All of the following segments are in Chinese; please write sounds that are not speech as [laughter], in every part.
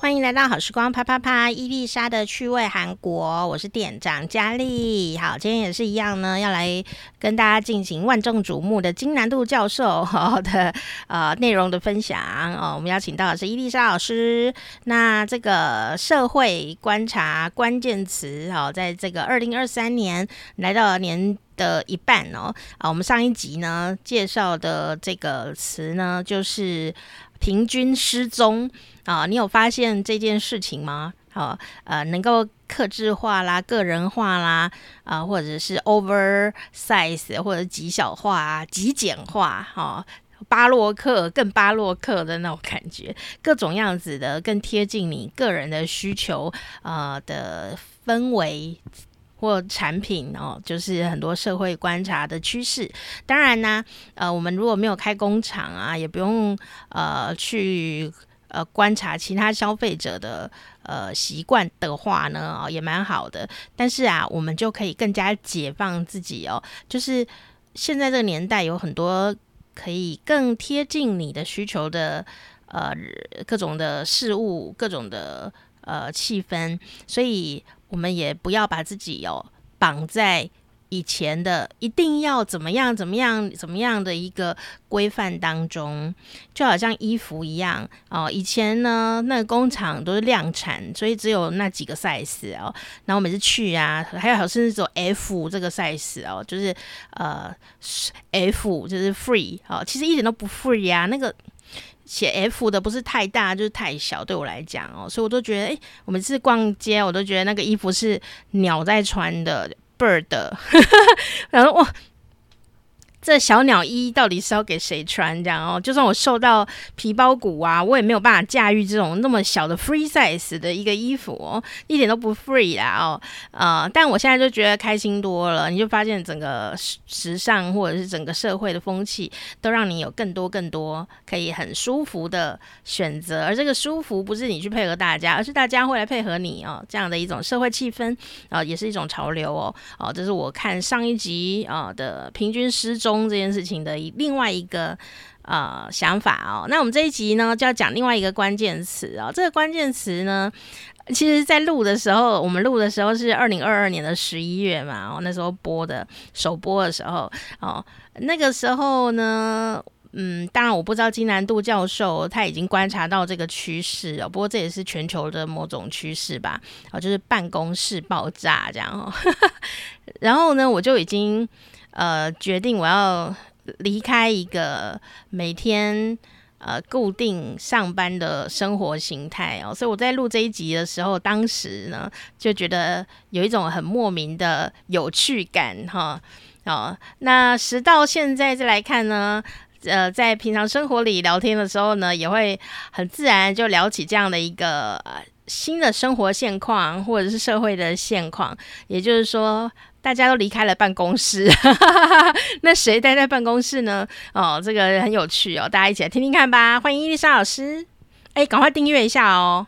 欢迎来到好时光啪啪啪，伊丽莎的趣味韩国，我是店长佳丽。好，今天也是一样呢，要来跟大家进行万众瞩目的金南度教授 [laughs] 好的呃内容的分享哦。我们邀请到的是伊丽莎老师。那这个社会观察关键词哦，在这个二零二三年来到了年的一半哦。啊，我们上一集呢介绍的这个词呢，就是平均失踪。啊，你有发现这件事情吗？好，呃，能够克制化啦、个人化啦，啊、或者是 oversize 或者极小化啊、极简化，哈，巴洛克更巴洛克的那种感觉，各种样子的更贴近你个人的需求，呃的氛围或产品哦，就是很多社会观察的趋势。当然呢，呃，我们如果没有开工厂啊，也不用呃去。呃，观察其他消费者的呃习惯的话呢，哦，也蛮好的。但是啊，我们就可以更加解放自己哦。就是现在这个年代，有很多可以更贴近你的需求的呃各种的事物，各种的呃气氛，所以我们也不要把自己哦绑在。以前的一定要怎么样怎么样怎么样的一个规范当中，就好像衣服一样哦。以前呢，那个工厂都是量产，所以只有那几个 size 哦。然后我每次去啊，还有甚至只有 F 这个 size 哦，就是呃 F 就是 free 哦，其实一点都不 free 啊。那个写 F 的不是太大就是太小，对我来讲哦，所以我都觉得，哎，我每次逛街我都觉得那个衣服是鸟在穿的。bird，然后哇。这小鸟衣到底是要给谁穿？这样哦，就算我瘦到皮包骨啊，我也没有办法驾驭这种那么小的 free size 的一个衣服哦，一点都不 free 啦哦，呃，但我现在就觉得开心多了。你就发现整个时尚或者是整个社会的风气，都让你有更多更多可以很舒服的选择，而这个舒服不是你去配合大家，而是大家会来配合你哦，这样的一种社会气氛啊，也是一种潮流哦。哦，这是我看上一集啊，的平均失踪这件事情的另外一个呃想法哦，那我们这一集呢就要讲另外一个关键词哦。这个关键词呢，其实在录的时候，我们录的时候是二零二二年的十一月嘛，哦，那时候播的首播的时候哦，那个时候呢，嗯，当然我不知道金南度教授他已经观察到这个趋势哦，不过这也是全球的某种趋势吧，哦，就是办公室爆炸这样哦，[laughs] 然后呢，我就已经。呃，决定我要离开一个每天呃固定上班的生活形态哦，所以我在录这一集的时候，当时呢就觉得有一种很莫名的有趣感哈哦。那时到现在再来看呢，呃，在平常生活里聊天的时候呢，也会很自然就聊起这样的一个呃新的生活现况或者是社会的现况，也就是说。大家都离开了办公室，[laughs] 那谁待在办公室呢？哦，这个很有趣哦，大家一起来听听看吧。欢迎伊丽莎老师，哎，赶快订阅一下哦。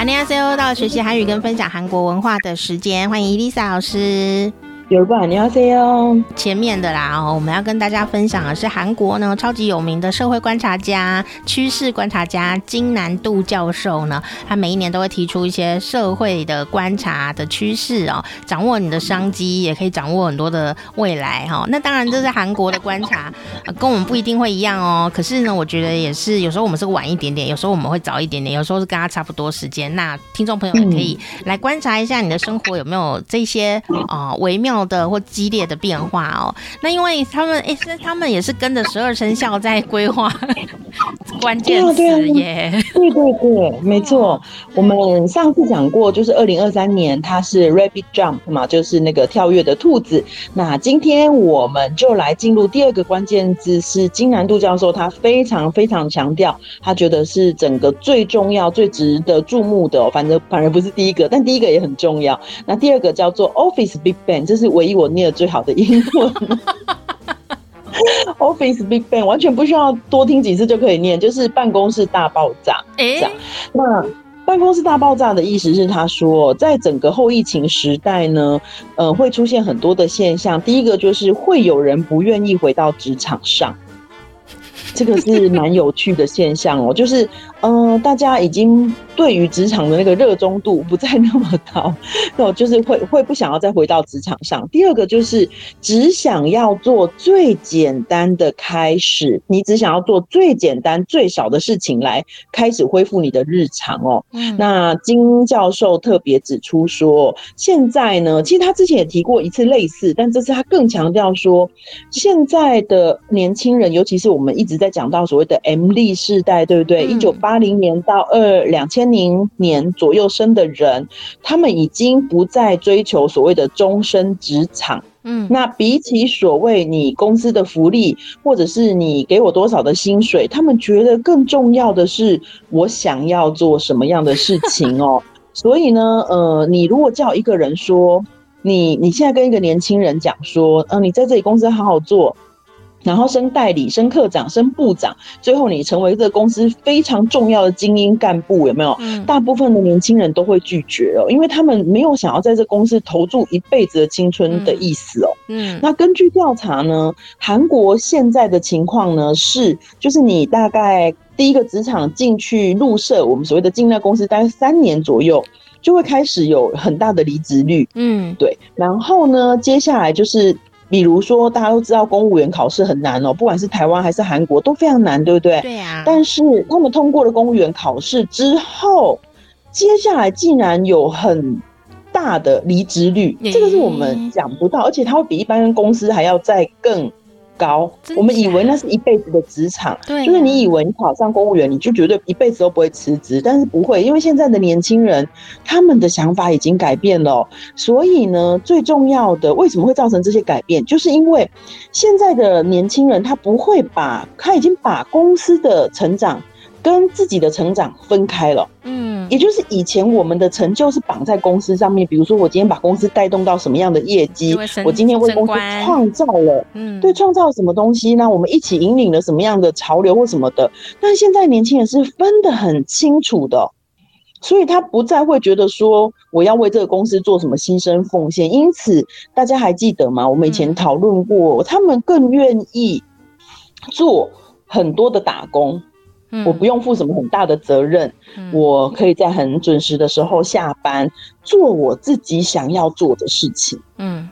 안녕하세요，到了学习韩语跟分享韩国文化的时间，欢迎伊丽莎老师。 有不？你好，C.O. 前面的啦，哦，我们要跟大家分享的是韩国呢超级有名的社会观察家、趋势观察家金南度教授呢，他每一年都会提出一些社会的观察的趋势哦，掌握你的商机，也可以掌握很多的未来哈、哦。那当然这是韩国的观察、跟我们不一定会一样哦。可是呢，我觉得也是有时候我们是晚一点点，有时候我们会早一点点，有时候是跟他差不多时间。那听众朋友也可以来观察一下你的生活有没有这些啊、微妙。的或激烈的变化哦，那因为他们哎，是他们也是跟着十二生肖在规划 [laughs] 关键词耶，[laughs] 对对对，没错。我们上次讲过，就是二零二三年它是 Rabbit Jump 嘛，就是那个跳跃的兔子。那今天我们就来进入第二个关键字，是金南度教授他非常非常强调，他觉得是整个最重要、最值得注目的。反正反而不是第一个，但第一个也很重要。那第二个叫做 Office Big Bang，这是。唯一我念的最好的英文，[laughs] Office Big Bang 完全不需要多听几次就可以念，就是办公室大爆炸。哎、欸，那办公室大爆炸的意思是，他说，在整个后疫情时代呢，呃，会出现很多的现象。第一个就是会有人不愿意回到职场上。这个是蛮有趣的现象哦，就是，嗯、呃，大家已经对于职场的那个热衷度不再那么高，[laughs] 哦，就是会会不想要再回到职场上。第二个就是只想要做最简单的开始，你只想要做最简单最少的事情来开始恢复你的日常哦。嗯，那金教授特别指出说，现在呢，其实他之前也提过一次类似，但这次他更强调说，现在的年轻人，尤其是我们一直。在讲到所谓的 MZ 世代，对不对？一九八零年到二两千零年左右生的人，他们已经不再追求所谓的终身职场。嗯，那比起所谓你公司的福利，或者是你给我多少的薪水，他们觉得更重要的是我想要做什么样的事情哦。[laughs] 所以呢，呃，你如果叫一个人说，你你现在跟一个年轻人讲说，呃，你在这里公司好好做。然后升代理、升科长、升部长，最后你成为这个公司非常重要的精英干部，有没有？嗯。大部分的年轻人都会拒绝哦，因为他们没有想要在这公司投注一辈子的青春的意思哦。嗯。那根据调查呢，韩国现在的情况呢是，就是你大概第一个职场进去入社，我们所谓的进那公司，大概三年左右，就会开始有很大的离职率。嗯，对。然后呢，接下来就是。比如说，大家都知道公务员考试很难哦，不管是台湾还是韩国都非常难，对不对？对呀。但是他们通过了公务员考试之后，接下来竟然有很大的离职率，这个是我们讲不到，而且它会比一般公司还要再更。高，我们以为那是一辈子的职场，对，就是你以为你考上公务员，你就绝对一辈子都不会辞职，但是不会，因为现在的年轻人他们的想法已经改变了，所以呢，最重要的为什么会造成这些改变，就是因为现在的年轻人他不会把，他已经把公司的成长跟自己的成长分开了，嗯。也就是以前我们的成就是绑在公司上面，比如说我今天把公司带动到什么样的业绩，我今天为公司创造了，嗯，对，创造了什么东西，那我们一起引领了什么样的潮流或什么的。但现在年轻人是分得很清楚的，所以他不再会觉得说我要为这个公司做什么牺牲奉献。因此，大家还记得吗？我们以前讨论过，他们更愿意做很多的打工。我不用负什么很大的责任，嗯，我可以在很准时的时候下班，做我自己想要做的事情。嗯，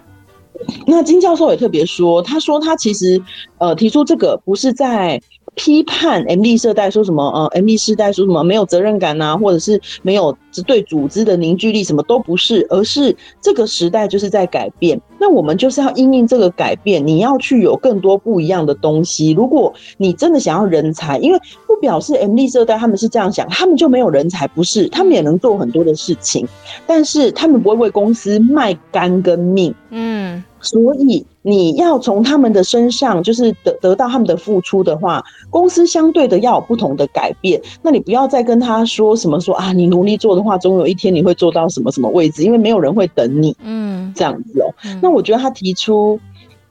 那金教授也特别说，他说他其实呃提出这个不是在。批判 M D 世代说什么？呃 M D 世代说什么没有责任感呐，或者是没有对组织的凝聚力，什么都不是，而是这个时代就是在改变。那我们就是要因应这个改变，你要去有更多不一样的东西。如果你真的想要人才，因为不表示 M D 世代他们是这样想，他们就没有人才，不是，他们也能做很多的事情，但是他们不会为公司卖肝跟命。嗯。所以你要从他们的身上，就是得得到他们的付出的话，公司相对的要有不同的改变。那你不要再跟他说什么说啊，你努力做的话，总有一天你会做到什么什么位置，因为没有人会等你。嗯，这样子哦。那我觉得他提出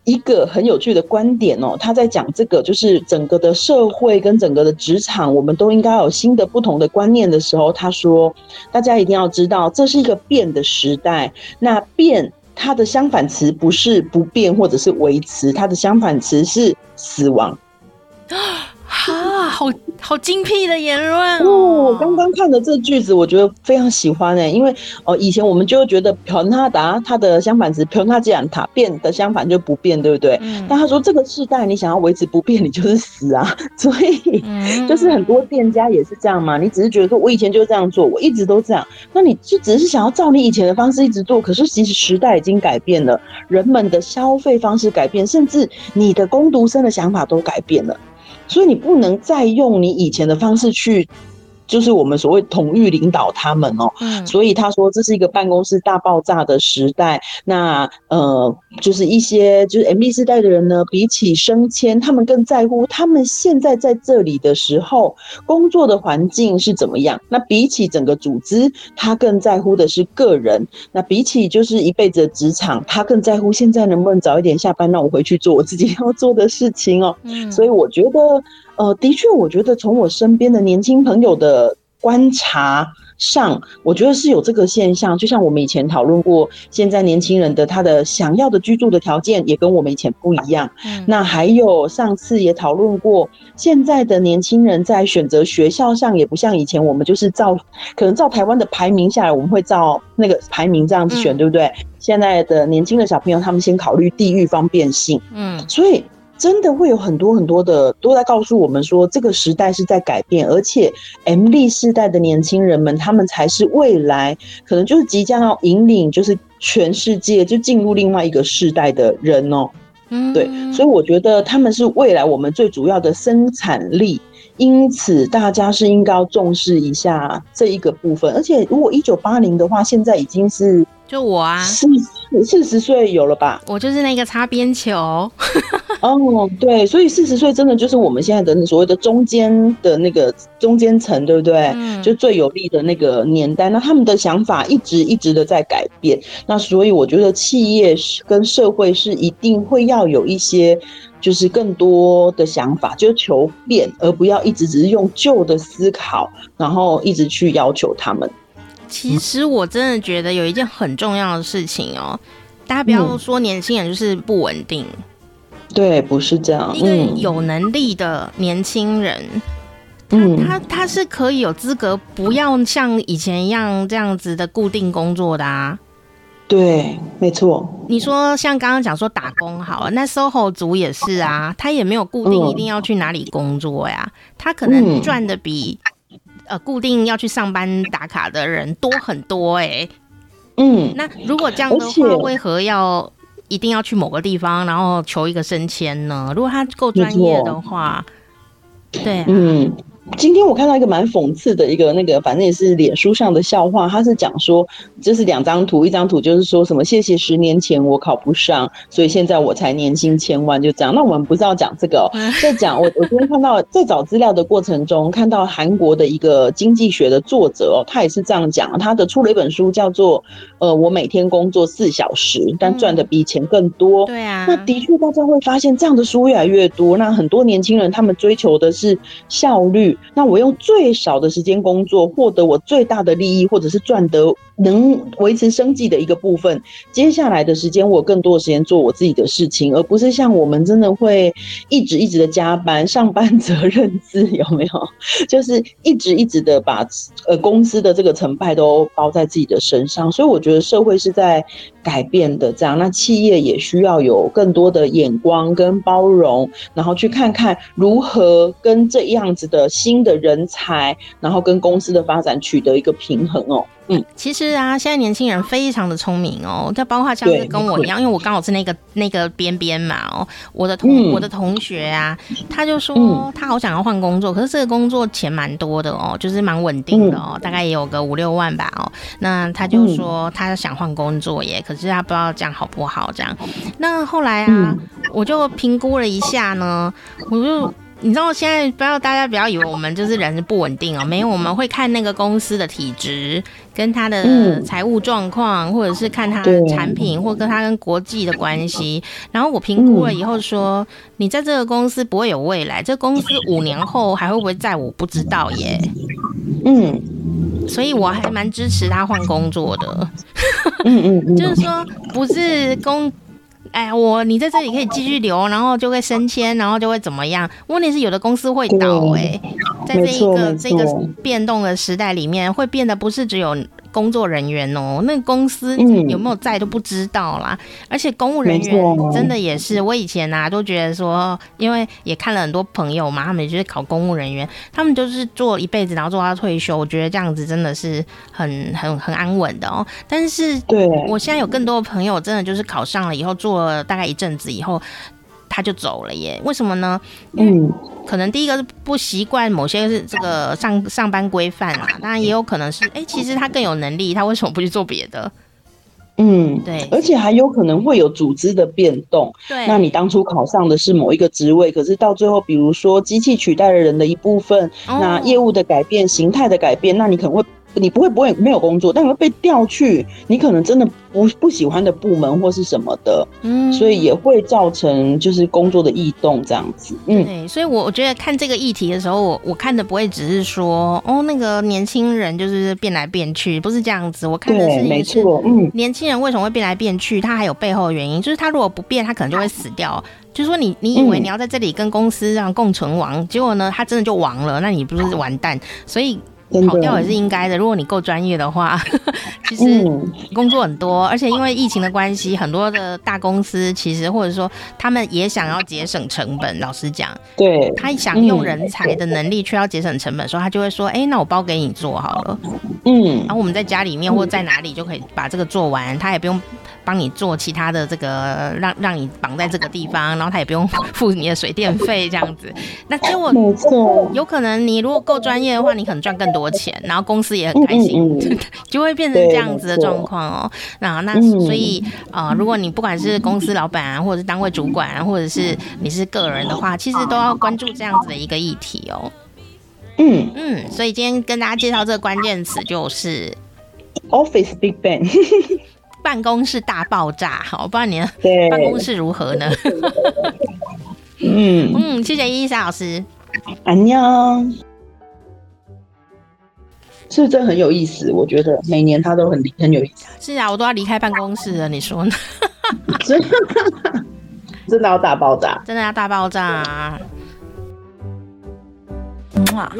一个很有趣的观点哦，他在讲这个就是整个的社会跟整个的职场，我们都应该有新的不同的观念的时候，他说大家一定要知道，这是一个变的时代。那变。它的相反词不是不变或者是维持，它的相反词是死亡。[gasps] 啊好好精辟的言论哦。我刚刚看的这句子我觉得非常喜欢诶因为哦以前我们就会觉得彭纳达他的相反词彭纳吉兰塔变的相反就不变对不对？但他说这个世代你想要维持不变你就是死啊所以就是很多店家也是这样嘛你只是觉得说我以前就这样做我一直都这样。那你就只是想要照你以前的方式一直做可是其实时代已经改变了人们的消费方式改变甚至你的攻读生的想法都改变了。所以你不能再用你以前的方式去就是我们所谓统御领导他们哦。嗯，所以他说这是一个办公室大爆炸的时代。那呃，就是一些就是 M B 世代的人呢，比起升迁，他们更在乎他们现在在这里的时候工作的环境是怎么样。那比起整个组织，他更在乎的是个人。那比起就是一辈子的职场，他更在乎现在能不能早一点下班，让我回去做我自己要做的事情哦。嗯，所以我觉得，呃，的确，我觉得从我身边的年轻朋友的观察上，我觉得是有这个现象。就像我们以前讨论过，现在年轻人的他的想要的居住的条件也跟我们以前不一样。嗯，那还有上次也讨论过，现在的年轻人在选择学校上也不像以前，我们就是照可能照台湾的排名下来，我们会照那个排名这样子选，对不对？现在的年轻的小朋友，他们先考虑地域方便性。嗯，所以。真的会有很多很多的都在告诉我们说，这个时代是在改变，而且 MZ 世代的年轻人们，他们才是未来可能就是即将要引领，就是全世界就进入另外一个世代的人哦。嗯，对，所以我觉得他们是未来我们最主要的生产力，因此大家是应该要重视一下这一个部分。而且如果一九八零的话，现在已经是。就我啊，四四十岁有了吧？我就是那个擦边球。[laughs] 哦，对，所以四十岁真的就是我们现在的所谓的中间的那个中间层，对不对？嗯，就最有利的那个年代。那他们的想法一直一直的在改变。那所以我觉得企业跟社会是一定会要有一些，就是更多的想法，就求变，而不要一直只是用旧的思考，然后一直去要求他们。其实我真的觉得有一件很重要的事情哦，大家不要说年轻人就是不稳定，对，不是这样。一个有能力的年轻人，嗯，他他他是可以有资格不要像以前一样这样子的固定工作的啊。对，没错。你说像刚刚讲说打工好了，那 SOHO 族也是啊，他也没有固定一定要去哪里工作呀，他可能赚的比。呃，固定要去上班打卡的人多很多哎、嗯，那如果这样的话，为何要一定要去某个地方，然后求一个升迁呢？如果他够专业的话，对、嗯。今天我看到一个蛮讽刺的一个那个，反正也是脸书上的笑话。他是讲说，就是两张图，一张图就是说什么谢谢十年前我考不上，所以现在我才年薪千万，就这样。那我们不是要讲这个、喔，在讲我我今天看到在找资料的过程中，看到韩国的一个经济学的作者他也是这样讲，他的出了一本书叫做呃我每天工作四小时，但赚的比以前更多。对啊，那的确大家会发现这样的书越来越多。那很多年轻人他们追求的是效率。那我用最少的时间工作，获得我最大的利益，或者是赚得能维持生计的一个部分。接下来的时间，我更多的时间做我自己的事情，而不是像我们真的会一直一直的加班，上班责任制有没有？[laughs] 就是一直一直的把呃公司的这个成败都包在自己的身上。所以我觉得社会是在改变的，这样，那企业也需要有更多的眼光跟包容，然后去看看如何跟这样子的新的人才，然后跟公司的发展取得一个平衡哦。嗯，其实啊，现在年轻人非常的聪明哦，就包括像是跟我一样，因为我刚好是那个那个边边嘛哦，我的同、嗯、我的同学啊，他就说他好想要换工作，可是这个工作钱蛮多的哦，就是蛮稳定的哦，嗯、大概也有个五六万吧哦，那他就说他想换工作耶，可是他不知道这样好不好这样，那后来啊，我就评估了一下呢，我就。你知道现在不要大家不要以为我们就是人是不稳定哦，[laughs] 没有，我们会看那个公司的体质跟他的财务状况，或者是看他的产品，或跟他跟国际的关系。然后我评估了以后说，你在这个公司不会有未来，这个公司五年后还会不会在，我不知道耶。嗯，所以我还蛮支持他换工作的。嗯嗯，[laughs] 就是说不是工。哎，我你在这里可以继续留，然后就会升迁，然后就会怎么样？问题是有的公司会倒哎、欸，在这一个这个变动的时代里面，会变得不是只有。工作人员哦，那个公司有没有在都不知道啦。嗯、而且公务人员真的也是，我以前啊都觉得说，因为也看了很多朋友嘛，他们也就是考公务人员，他们就是做一辈子，然后做到退休。我觉得这样子真的是很很很安稳的哦。但是，对我现在有更多的朋友，真的就是考上了以后，做了大概一阵子以后。他就走了耶？为什么呢？嗯，可能第一个是不习惯某些是这个上上班规范啊，当然也有可能是，哎、欸，其实他更有能力，他为什么不去做别的？嗯，对，而且还有可能会有组织的变动。对，那你当初考上的是某一个职位，可是到最后，比如说机器取代了人的一部分，哦、那业务的改变、形态的改变，那你可能会。你不会不会没有工作，但你会被调去你可能真的不不喜欢的部门或是什么的，嗯，所以也会造成就是工作的异动这样子，嗯，对，所以我我觉得看这个议题的时候，我我看的不会只是说哦那个年轻人就是变来变去，不是这样子，我看的是没错，嗯，年轻人为什么会变来变去，他还有背后的原因，就是他如果不变，他可能就会死掉。就是说你你以为你要在这里跟公司这样共存亡，嗯，结果呢，他真的就亡了，那你不是完蛋？所以。跑掉也是应该的。如果你够专业的话，[laughs] 其实工作很多，而且因为疫情的关系，很多的大公司其实或者说他们也想要节省成本。老实讲，对，他想用人才的能力却要节省成本，的时候他就会说：“哎，那我包给你做好了。”嗯，然后我们在家里面或者在哪里就可以把这个做完，他也不用。帮你做其他的这个，让让你绑在这个地方，然后他也不用付你的水电费这样子。那结果，有可能你如果够专业的话，你可能赚更多钱，然后公司也很开心，嗯嗯、[laughs] 就会变成这样子的状况哦。那那所以啊、呃，如果你不管是公司老板啊，或者是单位主管啊，或者是你是个人的话，其实都要关注这样子的一个议题哦。嗯嗯，所以今天跟大家介绍这个关键词就是 Office Big Bang。[laughs] 办公室大爆炸，好，我不知道你的办公室如何呢？[laughs] 嗯嗯，谢谢伊丽莎老师。安妞，是不是真很有意思？我觉得每年他都很很有意思。是啊，我都要离开办公室了，你说呢？真的，真的要大爆炸，真的要大爆炸啊！哇。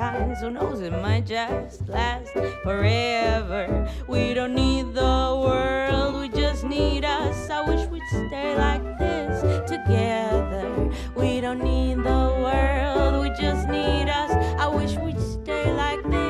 times. Who knows, it might just last forever. We don't need the world, we just need us. I wish we'd stay like this together. We don't need the world, we just need us. I wish we'd stay like this.